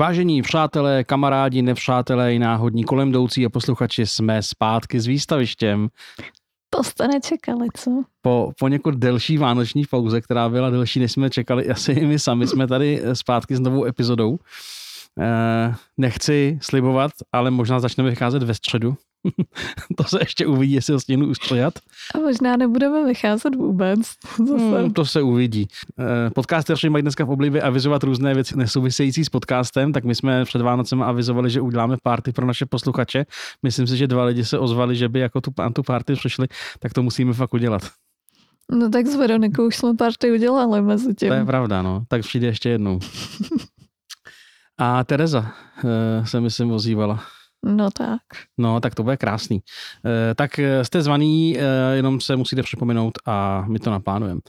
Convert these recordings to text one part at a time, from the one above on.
Vážení přátelé, kamarádi, nevřátelé i náhodní kolem jdoucí a posluchači, jsme zpátky s výstavištěm. To jste nečekali, co? Po poněkud delší vánoční pauze, která byla delší, než jsme čekali, asi i my sami jsme tady zpátky s novou epizodou. Eh, nechci slibovat, ale možná začneme vycházet ve středu. to se ještě uvidí, jestli ho stihnu ustřihat. A možná nebudeme vycházet vůbec. Zase. Hmm, to se uvidí. Eh, podcasteři mají dneska v oblibě avizovat různé věci nesouvisející s podcastem, tak my jsme před Vánocem avizovali, že uděláme party pro naše posluchače. Myslím si, že dva lidi se ozvali, že by jako tu, tu party přišli, tak to musíme fakt udělat. No tak s Veronikou už jsme party udělali mezi tím. To je pravda, no. Tak přijde ještě jednou. A Tereza eh, se myslím ozývala. No tak. No, tak to bude krásný. E, tak jste zvaný, e, jenom se musíte připomenout a my to naplánujeme.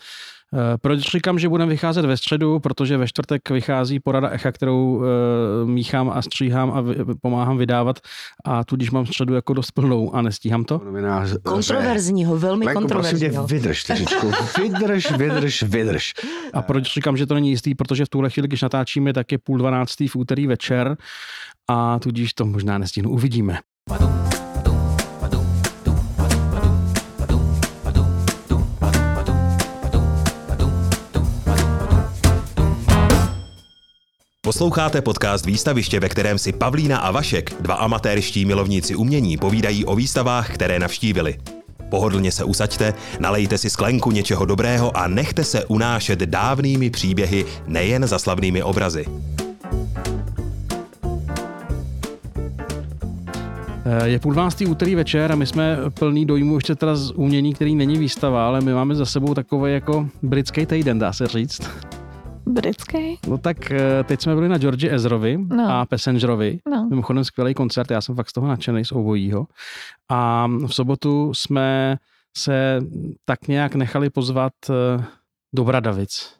Proč říkám, že budeme vycházet ve středu? Protože ve čtvrtek vychází porada Echa, kterou e, míchám a stříhám a vy, pomáhám vydávat a tudíž mám středu jako dost plnou a nestíhám to. Kontroverzního, velmi Lenko, kontroverzního. vydrž, tyřičku. Vydrž, vydrž, vydrž. A proč říkám, že to není jistý? Protože v tuhle chvíli, když natáčíme, tak je půl dvanáctý v úterý večer a tudíž to možná nestihnu. Uvidíme. Posloucháte podcast Výstaviště, ve kterém si Pavlína a Vašek, dva amatérští milovníci umění, povídají o výstavách, které navštívili. Pohodlně se usaďte, nalejte si sklenku něčeho dobrého a nechte se unášet dávnými příběhy, nejen za slavnými obrazy. Je půl dvanáctý úterý večer a my jsme plný dojmu ještě teda z umění, který není výstava, ale my máme za sebou takový jako britský týden, dá se říct. Britský? No tak eh, teď jsme byli na George Ezrovi no. a Passengerovi. No. Mimochodem skvělý koncert, já jsem fakt z toho nadšený z obojího. A v sobotu jsme se tak nějak nechali pozvat eh, do Bradavic.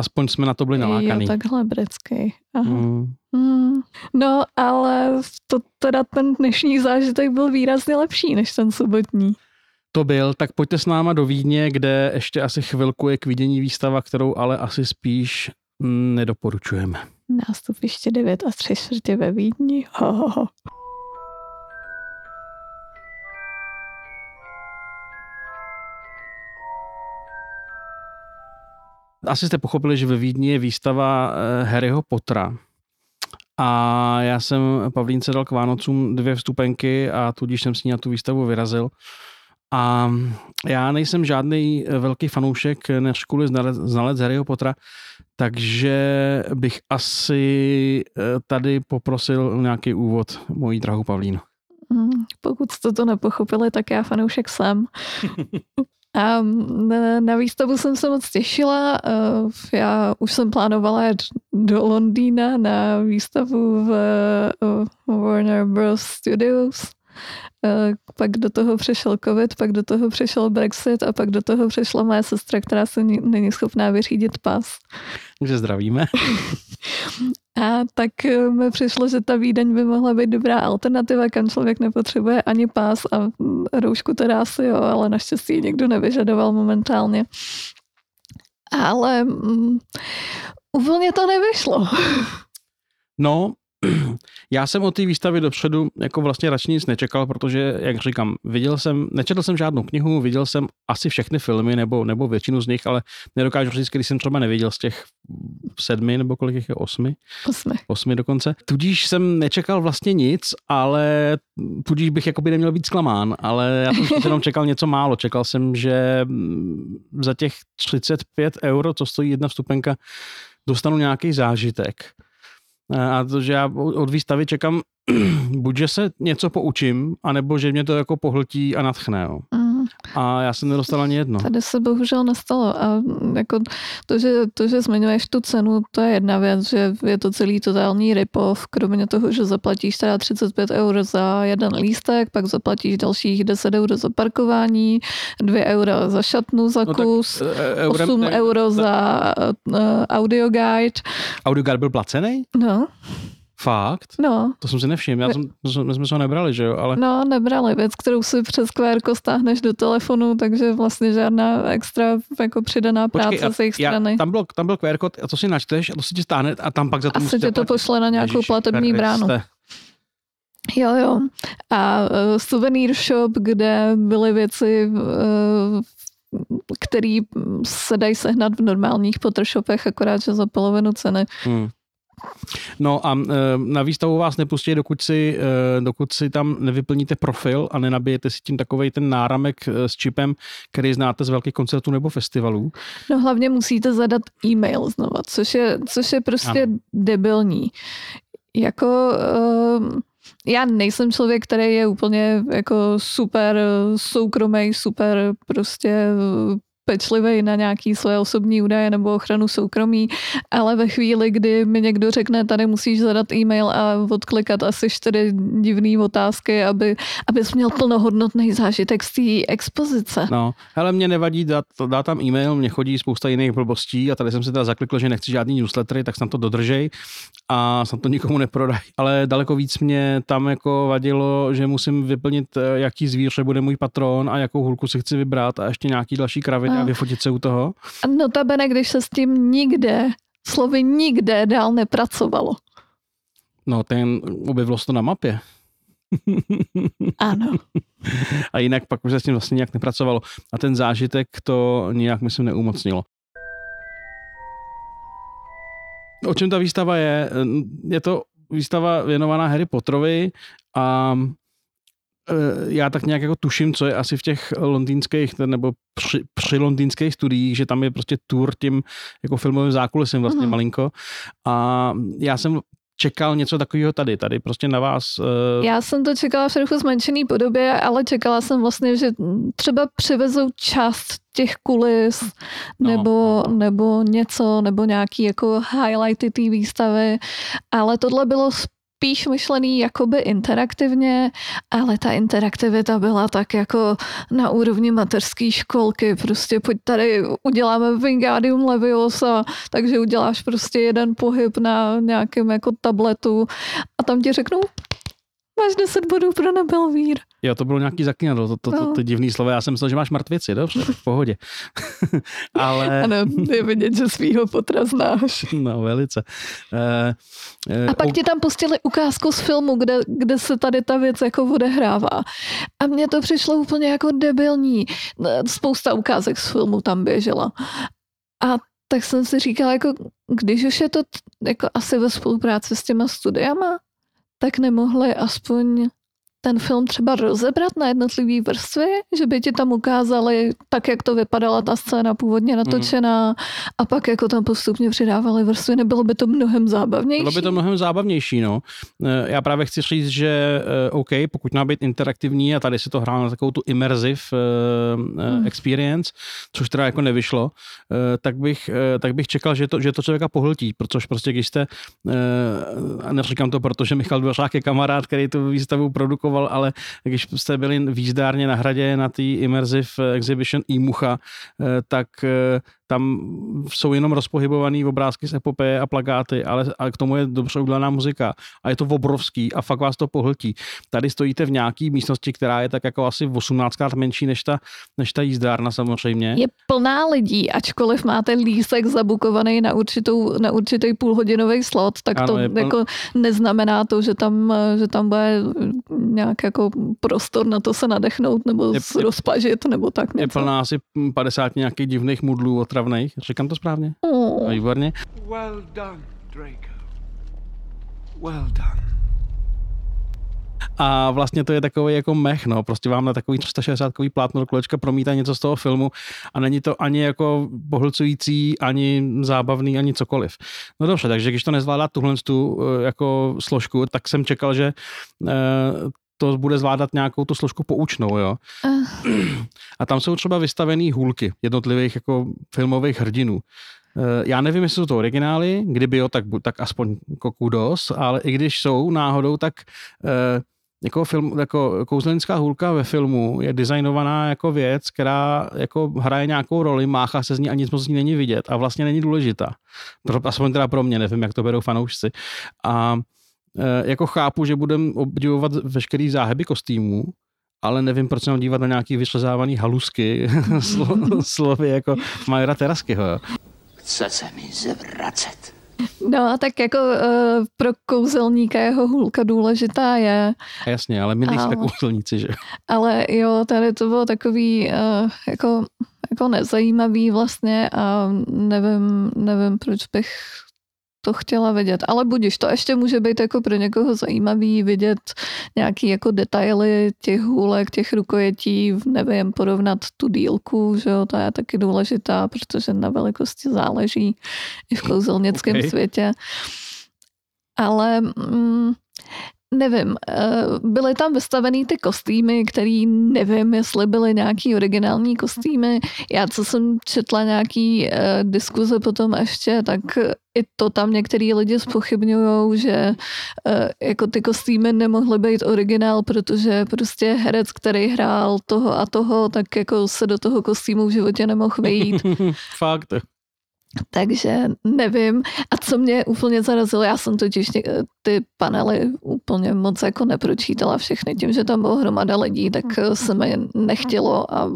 Aspoň jsme na to byli nalákaný. Jo, takhle britský. Aha. Mm. Mm. No, ale to teda ten dnešní zážitek byl výrazně lepší než ten sobotní. To byl, tak pojďte s náma do Vídně, kde ještě asi chvilku je k vidění výstava, kterou ale asi spíš nedoporučujeme. Nástupiště 9 a 3 čtvrtě ve Vídni. Ho, ho, ho. Asi jste pochopili, že ve Vídni je výstava eh, Harryho Pottera. A já jsem Pavlínce dal k Vánocům dvě vstupenky a tudíž jsem s ní na tu výstavu vyrazil. A já nejsem žádný velký fanoušek školy znalec, znalec Harryho Pottera, takže bych asi eh, tady poprosil nějaký úvod mojí drahu Pavlínu. Mm, pokud jste to nepochopili, tak já fanoušek jsem. A na, výstavu jsem se moc těšila. Já už jsem plánovala jít do Londýna na výstavu v Warner Bros. Studios. Pak do toho přešel covid, pak do toho přešel Brexit a pak do toho přešla moje sestra, která se není schopná vyřídit pas. Takže zdravíme. A tak eh, mi přišlo, že ta Vídeň by mohla být dobrá alternativa, kam člověk nepotřebuje ani pás a mm, roušku teda asi jo, ale naštěstí někdo nevyžadoval momentálně. Ale um, úplně to nevyšlo. No, já jsem o té výstavě dopředu jako vlastně radši nic nečekal, protože, jak říkám, viděl jsem, nečetl jsem žádnou knihu, viděl jsem asi všechny filmy, nebo, nebo většinu z nich, ale nedokážu říct, když jsem třeba neviděl z těch sedmi, nebo kolik jich je, osmi? Osmi. Osmi dokonce. Tudíž jsem nečekal vlastně nic, ale tudíž bych jakoby neměl být zklamán, ale já jsem jenom čekal něco málo. Čekal jsem, že za těch 35 euro, co stojí jedna vstupenka, dostanu nějaký zážitek. A to, že já od výstavy čekám, buď, že se něco poučím, anebo že mě to jako pohltí a natchne. Jo. Mm. A já jsem nedostal ani jedno. Tady se bohužel nestalo. A jako to, že, to, že zmiňuješ tu cenu, to je jedna věc, že je to celý totální ripov, kromě toho, že zaplatíš teda 35 eur za jeden lístek, pak zaplatíš dalších 10 eur za parkování, 2 euro za šatnu za no kus, tak, e, eurem, 8 ne, euro za uh, audio guide. Audio guide byl placený? No. Fakt? No. To jsem si nevšiml, já jsem, my jsme se ho nebrali, že jo? Ale... No, nebrali věc, kterou si přes QR stáhneš do telefonu, takže vlastně žádná extra jako přidaná Počkej, práce z jejich strany. Já, tam, byl, tam byl QR kód a to si načteš a to si ti stáhne a tam pak za to Asi tě to pošle na nějakou Ježiš, platební bránu. Jo, jo. A uh, souvenir shop, kde byly věci, uh, které se dají sehnat v normálních potrshopech, akorát, že za polovinu ceny. Hmm. No a e, na výstavu vás nepustí, dokud si, e, dokud si tam nevyplníte profil a nenabijete si tím takovej ten náramek e, s čipem, který znáte z velkých koncertů nebo festivalů. No hlavně musíte zadat e-mail znova, což je, což je prostě ano. debilní. Jako... Uh, já nejsem člověk, který je úplně jako super soukromý, super prostě pečlivý na nějaký své osobní údaje nebo ochranu soukromí, ale ve chvíli, kdy mi někdo řekne, tady musíš zadat e-mail a odklikat asi čtyři divné otázky, aby, abys měl plnohodnotný zážitek z té expozice. No, ale mě nevadí dát, dát tam e-mail, mě chodí spousta jiných blbostí a tady jsem si teda zaklikl, že nechci žádný newslettery, tak jsem to dodržej a jsem to nikomu neprodaj. Ale daleko víc mě tam jako vadilo, že musím vyplnit, eh, jaký zvíře bude můj patron a jakou hulku si chci vybrat a ještě nějaký další kraviny a vyfotit se u toho? Notabene, když se s tím nikde, slovy nikde dál nepracovalo. No, ten objevilo se to na mapě. Ano. A jinak pak už se s tím vlastně nějak nepracovalo. A ten zážitek to nějak, myslím, neumocnilo. O čem ta výstava je? Je to výstava věnovaná Harry Potterovi a já tak nějak jako tuším, co je asi v těch londýnských nebo při, při londýnských studiích, že tam je prostě tour tím jako filmovým zákulisem vlastně mm. malinko. A já jsem čekal něco takového tady, tady prostě na vás. Uh... Já jsem to čekala v trochu zmenšený podobě, ale čekala jsem vlastně, že třeba přivezou část těch kulis no, nebo, nebo něco, nebo nějaký jako highlighty té výstavy, ale tohle bylo spíš myšlený jakoby interaktivně, ale ta interaktivita byla tak jako na úrovni mateřské školky. Prostě pojď tady, uděláme Wingardium Leviosa, takže uděláš prostě jeden pohyb na nějakém jako tabletu a tam ti řeknou, máš 10 bodů pro Nebelvír. Jo, to bylo nějaký zaklínadlo, to, to, to, to, to divný slovo. Já jsem myslel, že máš mrtvici, dobře, v pohodě. Ale... Ano, je vidět, že svýho potra znáš. No, velice. Uh, uh, a pak o... ti tam pustili ukázku z filmu, kde, kde se tady ta věc jako odehrává. A mně to přišlo úplně jako debilní. Spousta ukázek z filmu tam běžela. A tak jsem si říkala, jako, když už je to jako asi ve spolupráci s těma studiama, tak nemohli aspoň ten film třeba rozebrat na jednotlivé vrstvy, že by ti tam ukázali tak, jak to vypadala ta scéna původně natočená mm. a pak jako tam postupně přidávali vrstvy, nebylo by to mnohem zábavnější? Bylo by to mnohem zábavnější, no. Eh, já právě chci říct, že eh, OK, pokud má být interaktivní a tady si to hrál na takovou tu immersive mm. experience, což teda jako nevyšlo, tak bych, tak bych čekal, že to, že to člověka pohltí, protože prostě když jste, a neříkám to, protože Michal Dvořák je kamarád, který tu výstavu produkoval, opakoval, ale když jste byli výzdárně na hradě na té Immersive Exhibition Imucha, eh, tak eh, tam jsou jenom rozpohybované obrázky z epopeje a plagáty, ale a k tomu je dobře udělaná muzika a je to obrovský a fakt vás to pohltí. Tady stojíte v nějaké místnosti, která je tak jako asi 18 krát menší než ta, než ta jízdárna samozřejmě. Je plná lidí, ačkoliv máte lísek zabukovaný na, určitou, na určitý půlhodinový slot, tak ano, to pln... jako neznamená to, že tam, že tam bude nějak jako prostor na to se nadechnout nebo je, rozpažit nebo tak něco. Je plná asi 50 nějakých divných mudlů od otravných. Říkám to správně? Oh. Výborně. Well done, Draco. Well done. A vlastně to je takový jako mech, no, prostě vám na takový 360 plátno do kolečka promítá něco z toho filmu a není to ani jako pohlcující, ani zábavný, ani cokoliv. No dobře, takže když to nezvládá tuhle tu eh, jako složku, tak jsem čekal, že eh, to bude zvládat nějakou tu složku poučnou, jo. Uh. A tam jsou třeba vystavený hůlky jednotlivých jako filmových hrdinů. Eh, já nevím, jestli jsou to originály, kdyby jo, tak, tak aspoň jako kudos, ale i když jsou náhodou, tak eh, jako, film, jako kouzelnická hůlka ve filmu je designovaná jako věc, která jako hraje nějakou roli, máchá se z ní a nic moc z ní není vidět a vlastně není důležitá. Pro, aspoň teda pro mě, nevím, jak to berou fanoušci. A jako chápu, že budem obdivovat veškerý záheby kostýmů, ale nevím, proč se mám dívat na nějaký vyšlezávaný halusky slo, slovy jako Majora Teraskyho. Chce se mi zvracet. No a tak jako uh, pro kouzelníka jeho hůlka důležitá je. Jasně, ale my nejsme ale, kouzelníci, že? Ale jo, tady to bylo takový uh, jako, jako nezajímavý vlastně a nevím, nevím, proč bych to chtěla vidět. Ale budíš, to ještě může být jako pro někoho zajímavý vidět nějaký jako detaily těch hůlek, těch rukojetí, nevím, porovnat tu dílku, že jo, to je taky důležitá, protože na velikosti záleží i v kouzelnickém okay. světě. Ale mm, nevím, eh, byly tam vystavený ty kostýmy, který nevím, jestli byly nějaký originální kostýmy. Já, co jsem četla nějaký uh, diskuze potom ještě, tak i to tam některý lidi spochybňují, že uh, jako ty kostýmy nemohly být originál, protože prostě herec, který hrál toho a toho, tak jako se do toho kostýmu v životě nemohl vejít. Fakt. Takže nevím. A co mě úplně zarazilo, já jsem totiž ty panely úplně moc jako nepročítala všechny. Tím, že tam bylo hromada lidí, tak se mi nechtělo a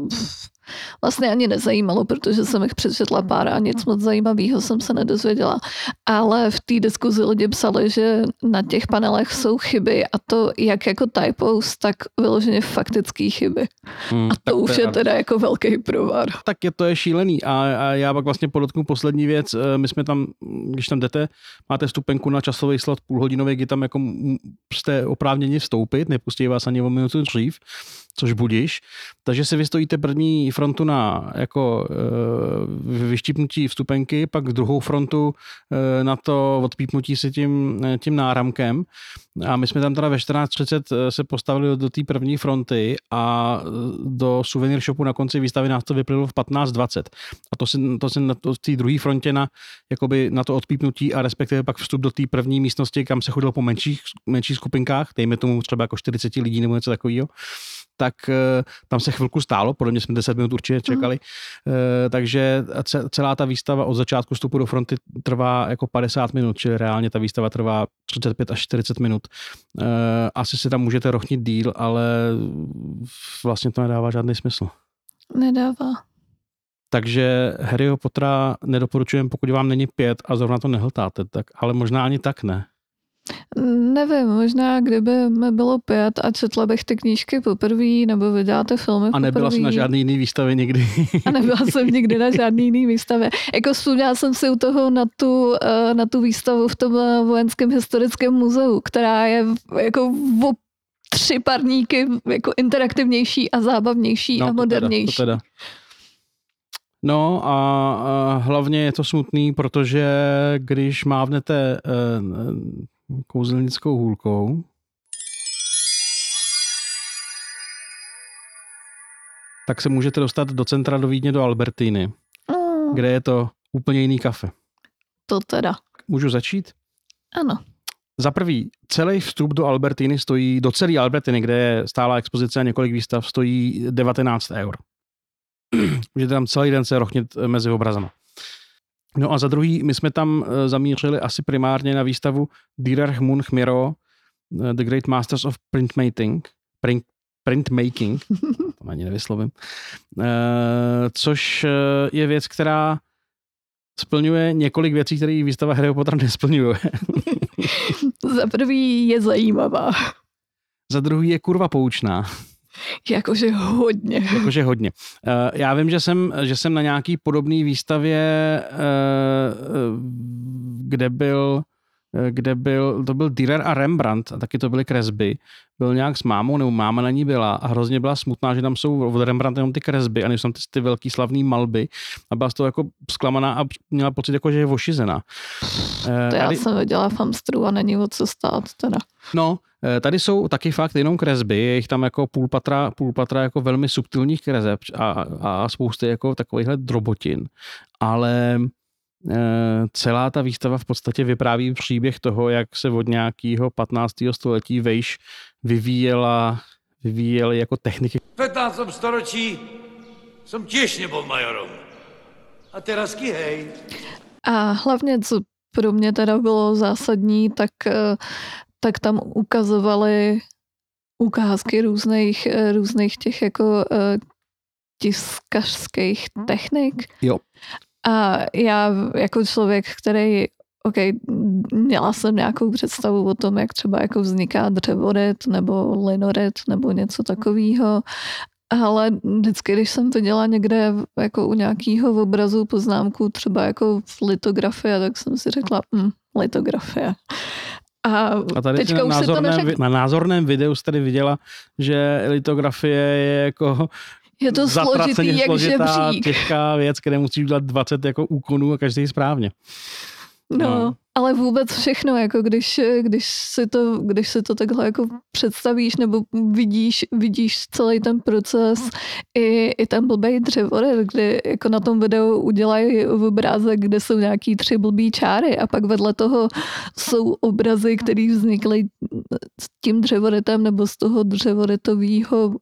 vlastně ani nezajímalo, protože jsem jich přečetla pár a nic moc zajímavého jsem se nedozvěděla. Ale v té diskuzi lidi psali, že na těch panelech jsou chyby a to jak jako typos, tak vyloženě faktické chyby. Hmm, a to už je teda jako velký provar. Tak je to je šílený a, a já pak vlastně podotknu poslední věc. Eh, my jsme tam, když tam jdete, máte stupenku na časový slot půlhodinový, kdy tam jako jste oprávněni vstoupit, nepustí vás ani o minutu dřív což budíš. Takže si vystojíte první frontu na jako e, vyštípnutí vstupenky, pak druhou frontu e, na to odpípnutí si tím, eh, tím náramkem. A my jsme tam teda ve 14.30 se postavili do té první fronty a do souvenir shopu na konci výstavy nás to vyplilo v 15.20. A to si, to si na to, té druhé frontě na, jakoby na to odpípnutí a respektive pak vstup do té první místnosti, kam se chodilo po menších, menších skupinkách, dejme tomu třeba jako 40 lidí nebo něco takového tak eh, tam se chvilku stálo, podle mě jsme 10 minut určitě čekali, mm. takže celá ta výstava od začátku vstupu do fronty trvá jako 50 minut, čili reálně ta výstava trvá 35 až 40 minut. Eh, asi si tam můžete rochnit díl, ale vlastně to nedává žádný smysl. Nedává. Takže Harryho Pottera nedoporučujem, pokud vám není pět a zrovna to nehltáte, tak, ale možná ani tak ne. Nevím, možná kdyby mi bylo pět a četla bych ty knížky poprvé, nebo vydáte filmy A nebyla jsem na žádný jiný výstavě nikdy. A nebyla jsem nikdy na žádný jiný výstavě. Jako vzpomněla jsem si u toho na tu, eh, na tu výstavu v tom eh, vojenském historickém muzeu, která je jako o tři parníky jako interaktivnější a zábavnější no, a modernější. To teda, to teda. No a, a hlavně je to smutný, protože když mávnete kouzelnickou hůlkou. Tak se můžete dostat do centra do Vídně do Albertiny, mm. kde je to úplně jiný kafe. To teda. Můžu začít? Ano. Za prvý, celý vstup do Albertiny stojí, do celé Albertiny, kde je stála expozice a několik výstav, stojí 19 eur. Můžete tam celý den se rochnit mezi obrazama. No a za druhý, my jsme tam eh, zamířili asi primárně na výstavu Dierer Mun Chmiro, eh, The Great Masters of Printmaking, print, printmaking, to ani nevyslovím, uh, což je věc, která splňuje několik věcí, které výstava Harry Potter nesplňuje. za prvý je zajímavá. Za druhý je kurva poučná. Jakože hodně. Jakože hodně. Uh, já vím, že jsem, že jsem na nějaký podobné výstavě, uh, kde byl kde byl, to byl Dürer a Rembrandt, a taky to byly kresby, byl nějak s mámou, nebo máma na ní byla a hrozně byla smutná, že tam jsou od Rembrandta jenom ty kresby a nejsou tam ty, ty velký slavný malby a byla z toho jako zklamaná a měla pocit, jako, že je ošizená. To já tady... jsem viděla v Amstru a není o co stát teda. No, Eh, tady jsou taky fakt jenom kresby, je jich tam jako půl patra, půl patra jako velmi subtilních kreseb a, a spousty jako takovýchhle drobotin, ale e, celá ta výstava v podstatě vypráví příběh toho, jak se od nějakého 15. století vejš vyvíjela, vyvíjely jako techniky. V 15. storočí jsem těž nebol majorom. A teraz hej. A hlavně, co pro mě teda bylo zásadní, tak eh, tak tam ukazovali ukázky různých, různých těch jako tiskařských technik. Jo. A já jako člověk, který OK, měla jsem nějakou představu o tom, jak třeba jako vzniká dřevoryt nebo linoryt nebo něco takového, ale vždycky, když jsem to dělala někde jako u nějakého obrazu poznámku, třeba jako v litografie, tak jsem si řekla, hm, litografie. A, a tady teďka na, názorném, na názorném videu jste tady viděla, že litografie je jako je to složitý, jak složitá, těžká věc, kde musíš udělat 20 jako úkonů a každý správně. No, no, ale vůbec všechno, jako když, když, si to, když si to takhle jako představíš nebo vidíš, vidíš celý ten proces i, i ten blbej dřevored, kdy jako na tom videu udělají obrázek, kde jsou nějaký tři blbý čáry a pak vedle toho jsou obrazy, které vznikly s tím dřevoretem nebo z toho dřevoretového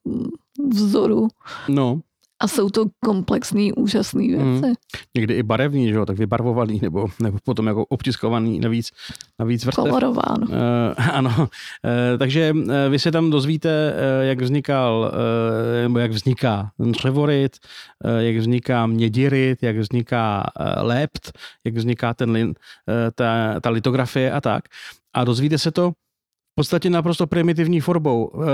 vzoru. No. A jsou to komplexní, úžasné hmm. věci. Hmm. Někdy i barevný, že jo, tak vybarvovaný, nebo, nebo potom jako obtiskovaný navíc, navíc vrstev. Kolorován. Uh, ano, uh, takže uh, vy se tam dozvíte, uh, jak vznikal, uh, nebo jak vzniká dřevoryt, uh, jak vzniká mědiryt, jak vzniká uh, lept, jak vzniká ten lin, uh, ta, ta litografie a tak. A dozvíte se to podstatě naprosto primitivní formou, uh,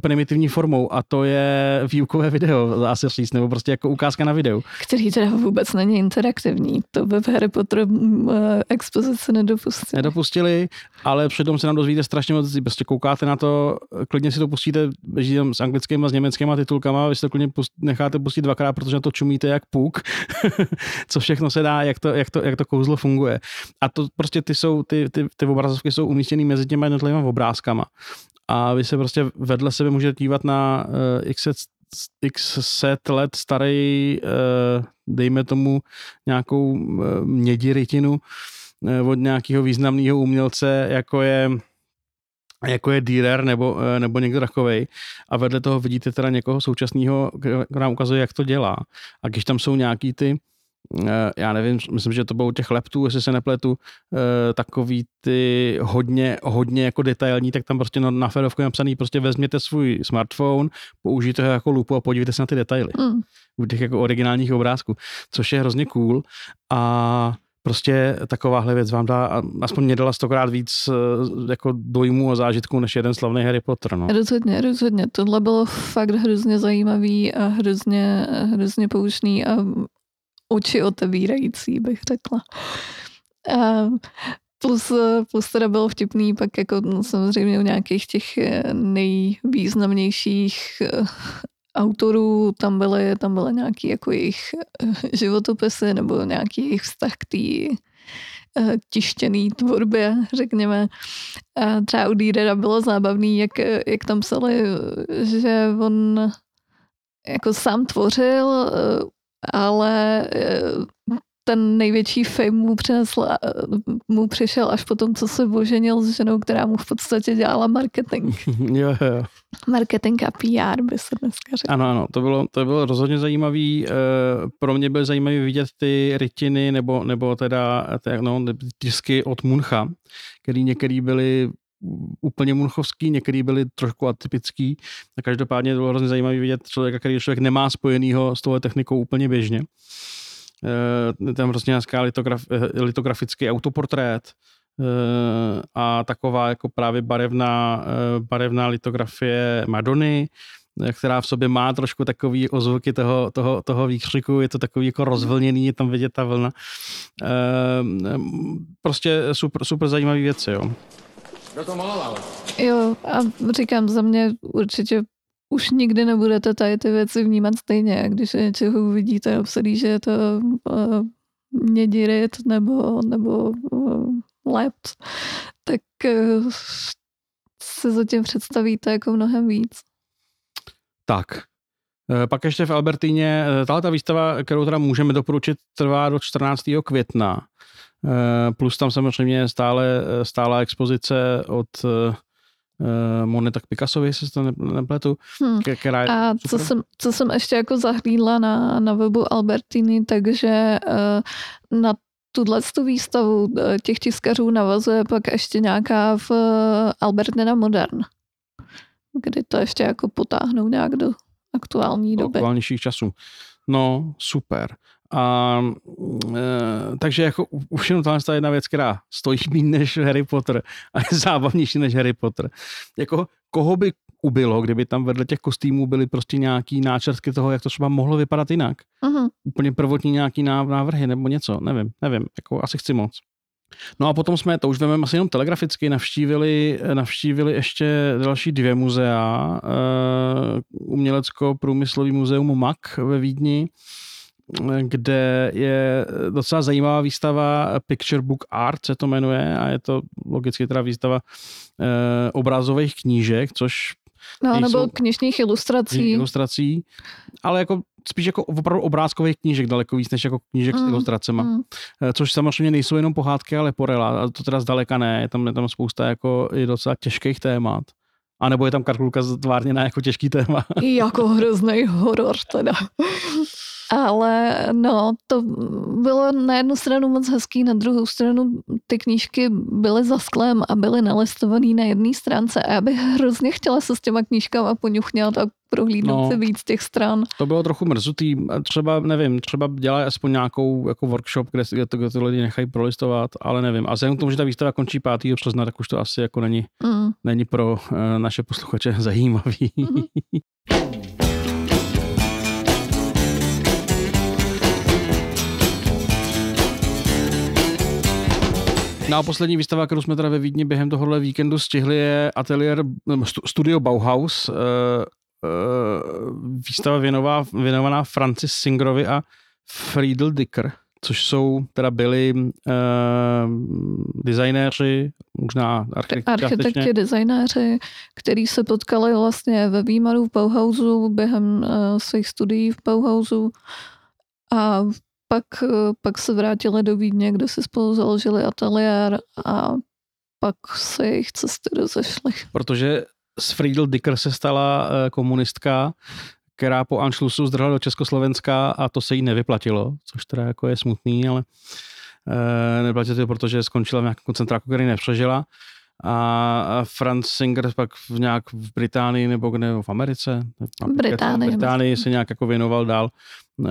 primitivní formou a to je výukové video, dá se říct, nebo prostě jako ukázka na videu. Který teda vůbec není interaktivní. To by v Harry Potter uh, expozici nedopustili. Nedopustili, ale přitom se nám dozvíte strašně moc, prostě koukáte na to, klidně si to pustíte, běží tam s anglickými a s německými titulkama, vy si to klidně pust, necháte pustit dvakrát, protože na to čumíte jak puk, co všechno se dá, jak to, jak to, jak to kouzlo funguje. A to prostě ty jsou, ty, ty, ty obrazovky jsou umístěny mezi těmi jednotlivými obrázky obrázkama. A vy se prostě vedle sebe můžete dívat na uh, x, set, x set let starý, uh, dejme tomu nějakou uh, mědi rytinu uh, od nějakého významného umělce, jako je jako je Dürer nebo, nebo někdo takovej a vedle toho vidíte teda někoho současného, který nám ukazuje, jak to dělá. A když tam jsou nějaký ty Eh, já nevím, myslím, že to bylo u těch leptů, jestli se nepletu, eh, takový ty hodně, hodně jako detailní, tak tam prostě na ferovku je napsaný, prostě vezměte svůj smartphone, použijte ho jako lupu a podívejte se na ty detaily. Mm. U těch jako originálních obrázků, což je hrozně cool a prostě takováhle věc vám dá, aspoň mě dala stokrát víc eh, jako dojmu a zážitku než jeden slavný Harry Potter. No. Rozhodně, rozhodně. Tohle bylo fakt hrozně zajímavý a hrozně, hrozně poučný a oči otevírající, bych řekla. A plus, plus teda bylo vtipný pak jako no, samozřejmě u nějakých těch eh, nejvýznamnějších eh, autorů, tam byly, tam byly nějaký jako jejich eh, životopisy nebo nějaký jejich vztah k té tištěný tvorbě, řekněme. A třeba u Dýrera bylo zábavný, jak, jak tam psali, že on jako sám tvořil, ale eh, ten největší fame mu, přinesl, eh, mu přišel až po tom, co se oženil s ženou, která mu v podstatě dělala marketing. jo, jo. Marketing a PR by se dneska řekl. Ano, ano, to bylo, to bylo rozhodně zajímavý. Eh, pro mě bylo zajímavý vidět ty rytiny nebo, nebo teda ty, no, tisky od Muncha, který některý byly úplně munchovský, některý byli trošku atypický. A každopádně bylo hrozně zajímavé vidět člověka, který člověk nemá spojenýho s touhle technikou úplně běžně. E, tam prostě nějaká litograf, eh, litografický autoportrét, e, a taková jako právě barevná, barevná litografie Madony, která v sobě má trošku takový ozvuky toho, toho, toho výkřiku, je to takový jako rozvlněný, je tam vidět ta vlna. Prostě super, super zajímavý věci, jo. Kdo to maloval? Jo, a říkám, za mě určitě už nikdy nebudete tady ty věci vnímat stejně, když něčeho uvidíte obsadí, že je to uh, mědirit nebo, nebo uh, lept, tak uh, se zatím představíte jako mnohem víc. Tak, pak ještě v Albertíně, tahle ta výstava, kterou teda můžeme doporučit, trvá do 14. května. Eh, plus tam samozřejmě stále, eh, stála expozice od uh, Moneta k Picassovi, jestli to nepletu. Hmm. Která je A co jsem, co jsem ještě jako zahlídla na, na webu Albertiny, takže na tuhle tu výstavu eh, těch tiskařů navazuje pak ještě nějaká v eh, Albertina Modern, kdy to ještě jako potáhnou nějak do aktuální doby. Aktuálnějších časů. No, super. A, e, takže jako už jenom ta jedna věc, která stojí méně než Harry Potter a je zábavnější než Harry Potter. Jako koho by ubylo, kdyby tam vedle těch kostýmů byly prostě nějaký náčrtky toho, jak to třeba mohlo vypadat jinak. Uh-huh. Úplně prvotní nějaký návrhy nebo něco, nevím, nevím, jako asi chci moc. No a potom jsme, to už veme asi jenom telegraficky, navštívili, navštívili ještě další dvě muzea. Uh, Umělecko-průmyslový muzeum MAK ve Vídni, kde je docela zajímavá výstava Picture Book Art se to jmenuje a je to logicky teda výstava uh, obrazových knížek, což No, nebo knižních ilustrací. Ilustrací, ale jako spíš jako opravdu obrázkových knížek daleko víc, než jako knížek mm, s ilustracemi. Mm. Což samozřejmě nejsou jenom pohádky, ale porela. A to teda zdaleka ne. Je tam, je tam spousta jako i docela těžkých témat. A nebo je tam karkulka zvárněná jako těžký téma. jako hrozný horor teda. Ale no, to bylo na jednu stranu moc hezký, na druhou stranu ty knížky byly za sklem a byly nalistované na jedné stránce a já bych hrozně chtěla se s těma knížkama poňuchňat a prohlídnout no, si víc těch stran. To bylo trochu mrzutý. Třeba, nevím, třeba dělají aspoň nějakou jako workshop, kde, kde, to, kde to lidi nechají prolistovat, ale nevím. A vzhledem k tomu, že ta výstava končí 5. března, tak už to asi jako není, mm. není pro uh, naše posluchače zajímavý. Mm. No a poslední výstava, kterou jsme teda ve Vídni během tohohle víkendu stihli, je ateliér Studio Bauhaus, uh, uh, výstava věnová, věnovaná Francis Singerovi a Friedel Dicker, což jsou, teda byli uh, designéři, možná architekti. Architekti, designéři, kteří se potkali vlastně ve Výmaru v Bauhausu během uh, svých studií v Bauhausu a pak, eh, pak se vrátili do Vídně, kde si spolu založili ateliér a pak se jejich cesty rozešly. Protože z Friedel Dicker se stala eh, komunistka, která po Anschlussu zdrhla do Československa a to se jí nevyplatilo, což teda jako je smutný, ale e, nevyplatilo to, protože skončila v nějakém koncentráku, který nepřežila. A Franz Singer pak v nějak v Británii nebo kde, v Americe? V Británii. V Británii se nějak jako věnoval dál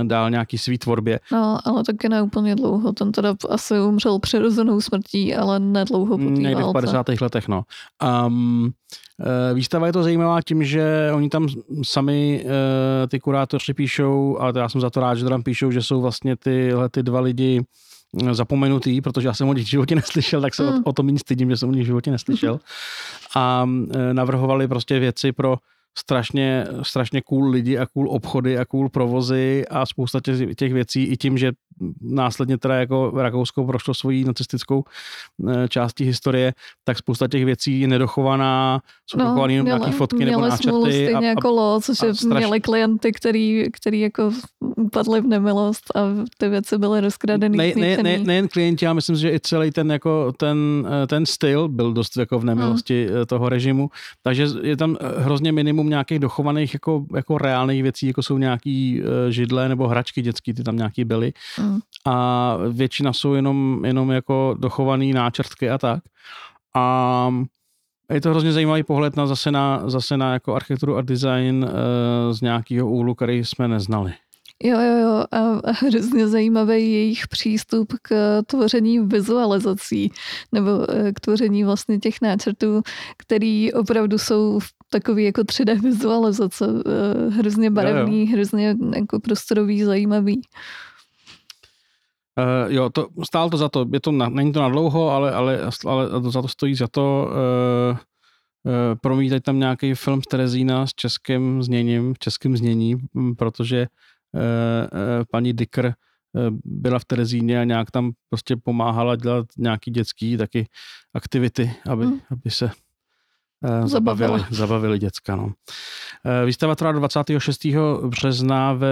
dál nějaký svý tvorbě. No, ale taky ne úplně dlouho. Ten teda asi umřel přirozenou smrtí, ale nedlouho po Někde v 50. letech, no. Um, Výstava je to zajímavá tím, že oni tam sami e, ty kurátoři píšou, a já jsem za to rád, že tam píšou, že jsou vlastně tyhle ty dva lidi zapomenutý, protože já jsem o nich v životě neslyšel, tak se mm. o, o to méně stydím, že jsem o nich v životě neslyšel. A e, navrhovali prostě věci pro strašně, strašně cool lidi a cool obchody a cool provozy a spousta těch, těch věcí i tím, že následně teda jako Rakousko prošlo svojí nacistickou eh, částí historie, tak spousta těch věcí je nedochovaná, jsou no, dochované jenom nějaké fotky nebo náčrty. stejně a, jako lo, což a straš... měli klienty, který, který jako upadli v nemilost a ty věci byly rozkradený. Ne, ne, ne, nejen klienti, já myslím, že i celý ten, jako ten, eh, ten styl byl dost jako v nemilosti hmm. toho režimu, takže je tam hrozně minimum nějakých dochovaných jako, jako reálných věcí, jako jsou nějaký židle nebo hračky dětský, ty tam nějaký byly. Mm. A většina jsou jenom, jenom jako dochovaný náčrtky a tak. A je to hrozně zajímavý pohled na zase na, zase na jako architekturu a design z nějakého úhlu, který jsme neznali. Jo, jo, jo. A hrozně zajímavý jejich přístup k tvoření vizualizací nebo e, k tvoření vlastně těch náčrtů, který opravdu jsou takový jako 3D vizualizace. E, hrozně barevný, jo, jo. hrozně jako prostorový, zajímavý. Uh, jo, to, stálo to za to, je to na, není to na dlouho, ale, ale, ale za to stojí za to. Uh, uh, promítat tam nějaký film z Terezína s českým zněním, českým zněním, protože uh, uh, paní Dicker uh, byla v Terezíně a nějak tam prostě pomáhala dělat nějaký dětský taky aktivity, aby, hmm. aby se Eh, zabavili, zabavili děcka. No. Eh, výstava trvá 26. března ve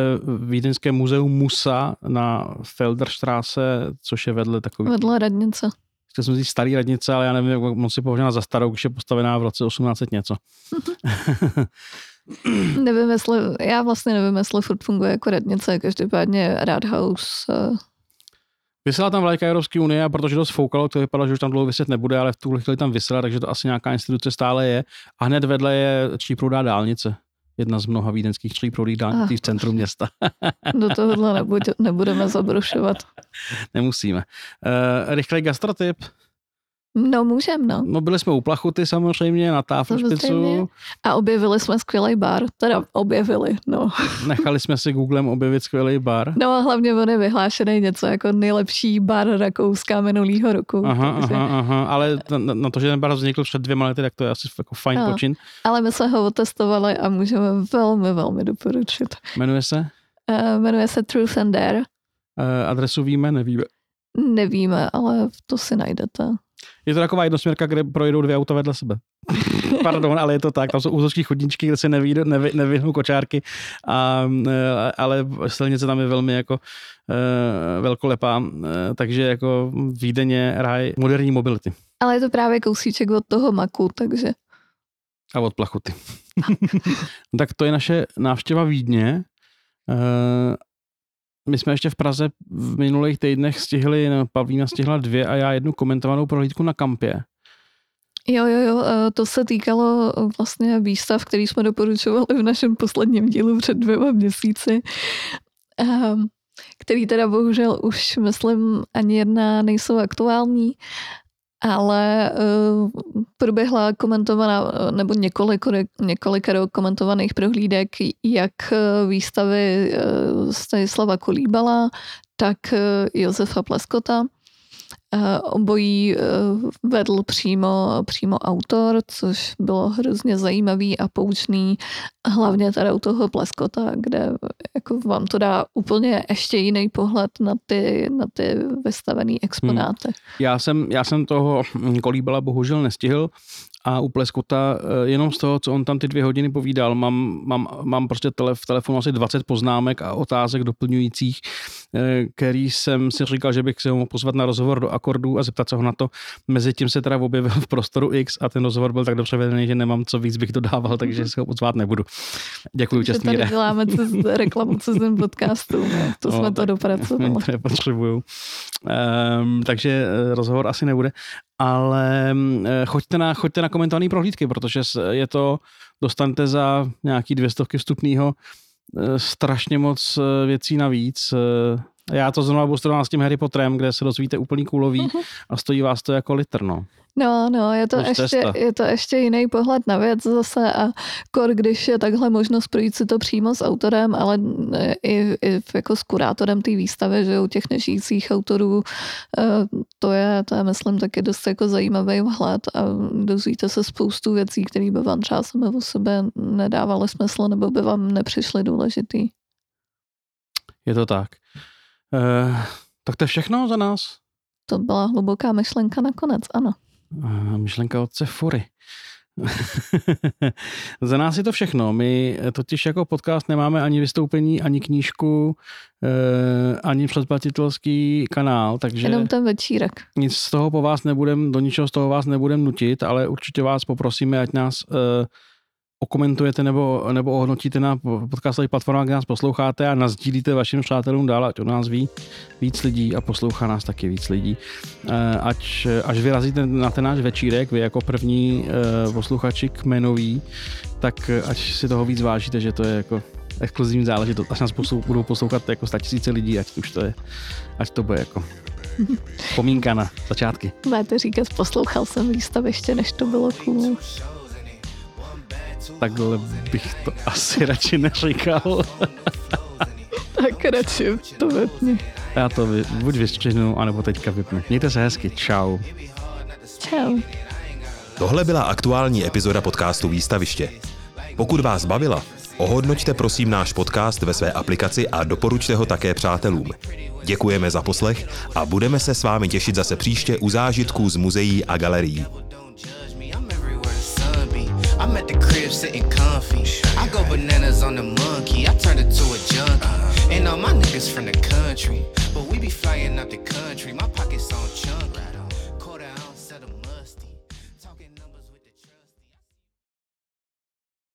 Vídeňském muzeu Musa na Felderstraße, což je vedle takový... Vedle radnice. Chtěl jsem říct starý radnice, ale já nevím, jak moc si považovat za starou, když je postavená v roce 1800 něco. nevím, jestli, já vlastně nevím, jestli furt funguje jako radnice, každopádně Rathaus. Vysela tam vlajka Evropské unie a protože to sfoukalo, to vypadalo, že už tam dlouho vyset nebude, ale v tuhle chvíli tam vysela, takže to asi nějaká instituce stále je. A hned vedle je tříproudá dálnice. Jedna z mnoha vídeňských tříproudých dálnic v centru města. Do tohohle nebuď, nebudeme zabrušovat. Nemusíme. Uh, rychlej gastrotyp. No, můžem, no. No, byli jsme u Plachuty samozřejmě, na Táflšpicu. A objevili jsme skvělý bar, teda objevili, no. Nechali jsme si Googlem objevit skvělý bar. No a hlavně on je vyhlášený něco jako nejlepší bar Rakouska minulýho roku. Aha, takže... aha, aha, ale na, na, to, že ten bar vznikl před dvěma lety, tak to je asi jako fajn no, počin. Ale my jsme ho otestovali a můžeme velmi, velmi doporučit. Jmenuje se? Uh, jmenuje se Truth and Dare. Uh, adresu víme, nevíme. Nevíme, ale to si najdete. Je to taková jednosměrka, kde projedou dvě auta vedle sebe. Pardon, ale je to tak. Tam jsou úzovské chodničky, kde se neví, nevy, nevyhnou kočárky, a, e, ale silnice tam je velmi jako uh, velkolepá, uh, takže jako Vídeně ráj moderní mobility. Ale je to právě kousíček od toho maku, takže... A od plachoty. tak to je naše návštěva Vídně. My jsme ještě v Praze v minulých týdnech stihli, no, Pavlína stihla dvě a já jednu komentovanou prohlídku na kampě. Jo, jo, jo, to se týkalo vlastně výstav, který jsme doporučovali v našem posledním dílu před dvěma měsíci, ehm, který teda bohužel už, myslím, ani jedna nejsou aktuální, ale uh, proběhla komentovaná, nebo několik, několik komentovaných prohlídek, jak eh, výstavy uh, Stanislava Kolíbala, tak uh, Josefa Pleskota. Eh, obojí eh, vedl přímo, přímo autor, což bylo hrozně zajímavý a poučný, hlavně teda u toho Pleskota, kde jako vám to dá úplně ještě jiný pohled na ty, na ty vystavené exponáty. Hmm. Já, jsem, já jsem toho kolíbala bohužel nestihl, a u Pleskota eh, jenom z toho, co on tam ty dvě hodiny povídal, mám, mám, mám prostě tele, v telefonu asi 20 poznámek a otázek doplňujících, eh, který jsem si říkal, že bych se mohl pozvat na rozhovor do akordů a zeptat se ho na to. Mezitím se teda objevil v prostoru X a ten rozhovor byl tak dobře vedený, že nemám co víc bych dodával, takže se ho pozvat nebudu. Děkuji, Čestmíre. Tady děláme cez, reklamu cizím podcastu, no, to no, jsme to dopracovali. To nepotřebuju. Um, takže eh, rozhovor asi nebude ale eh, choďte na, choďte na komentované prohlídky, protože je to, dostanete za nějaký dvě stovky vstupného eh, strašně moc eh, věcí navíc. Já to znovu budu s tím Harry Potterem, kde se dozvíte úplný kůlový uh-huh. a stojí vás to jako litr, no. No, no, je to, ještě, je to ještě jiný pohled na věc zase a kor, když je takhle možnost projít si to přímo s autorem, ale i, i jako s kurátorem té výstavy, že u těch nežijících autorů, eh, to je, to je, myslím, taky dost jako zajímavý vhled a dozvíte se spoustu věcí, které by vám třeba sami o sebe nedávaly smysl nebo by vám nepřišly důležitý. Je to tak. Uh, tak to je všechno za nás. To byla hluboká myšlenka nakonec, ano. Myšlenka otce Fury. Za nás je to všechno. My totiž jako podcast nemáme ani vystoupení, ani knížku, eh, ani předplatitelský kanál, takže... Jenom ten večírek. Nic z toho po vás nebudem, do ničeho z toho vás nebudem nutit, ale určitě vás poprosíme, ať nás eh, okomentujete nebo, nebo ohodnotíte na podcastových platformách, kde nás posloucháte a nazdílíte vašim přátelům dál, ať o nás ví víc lidí a poslouchá nás taky víc lidí. Eh, ať, až vyrazíte na ten náš večírek, vy jako první eh, posluchači kmenový, tak ať si toho víc vážíte, že to je jako exkluzivní záležitost, až nás poslou, budou poslouchat jako tisíce lidí, ať už to je, ať to bude jako pomínka na začátky. Máte říkat, poslouchal jsem výstaviště, než to bylo cool takhle bych to asi radši neříkal. tak radši to vypni. Já to vy, buď vystřihnu, anebo teďka vypnu. Mějte se hezky, čau. Čau. Tohle byla aktuální epizoda podcastu Výstaviště. Pokud vás bavila, ohodnoťte prosím náš podcast ve své aplikaci a doporučte ho také přátelům. Děkujeme za poslech a budeme se s vámi těšit zase příště u zážitků z muzeí a galerií. Crib sitting comfy. I go bananas on the monkey. I turned it to a junkie. And all my niggas from the country. But we be flying out the country. My pockets on chunk.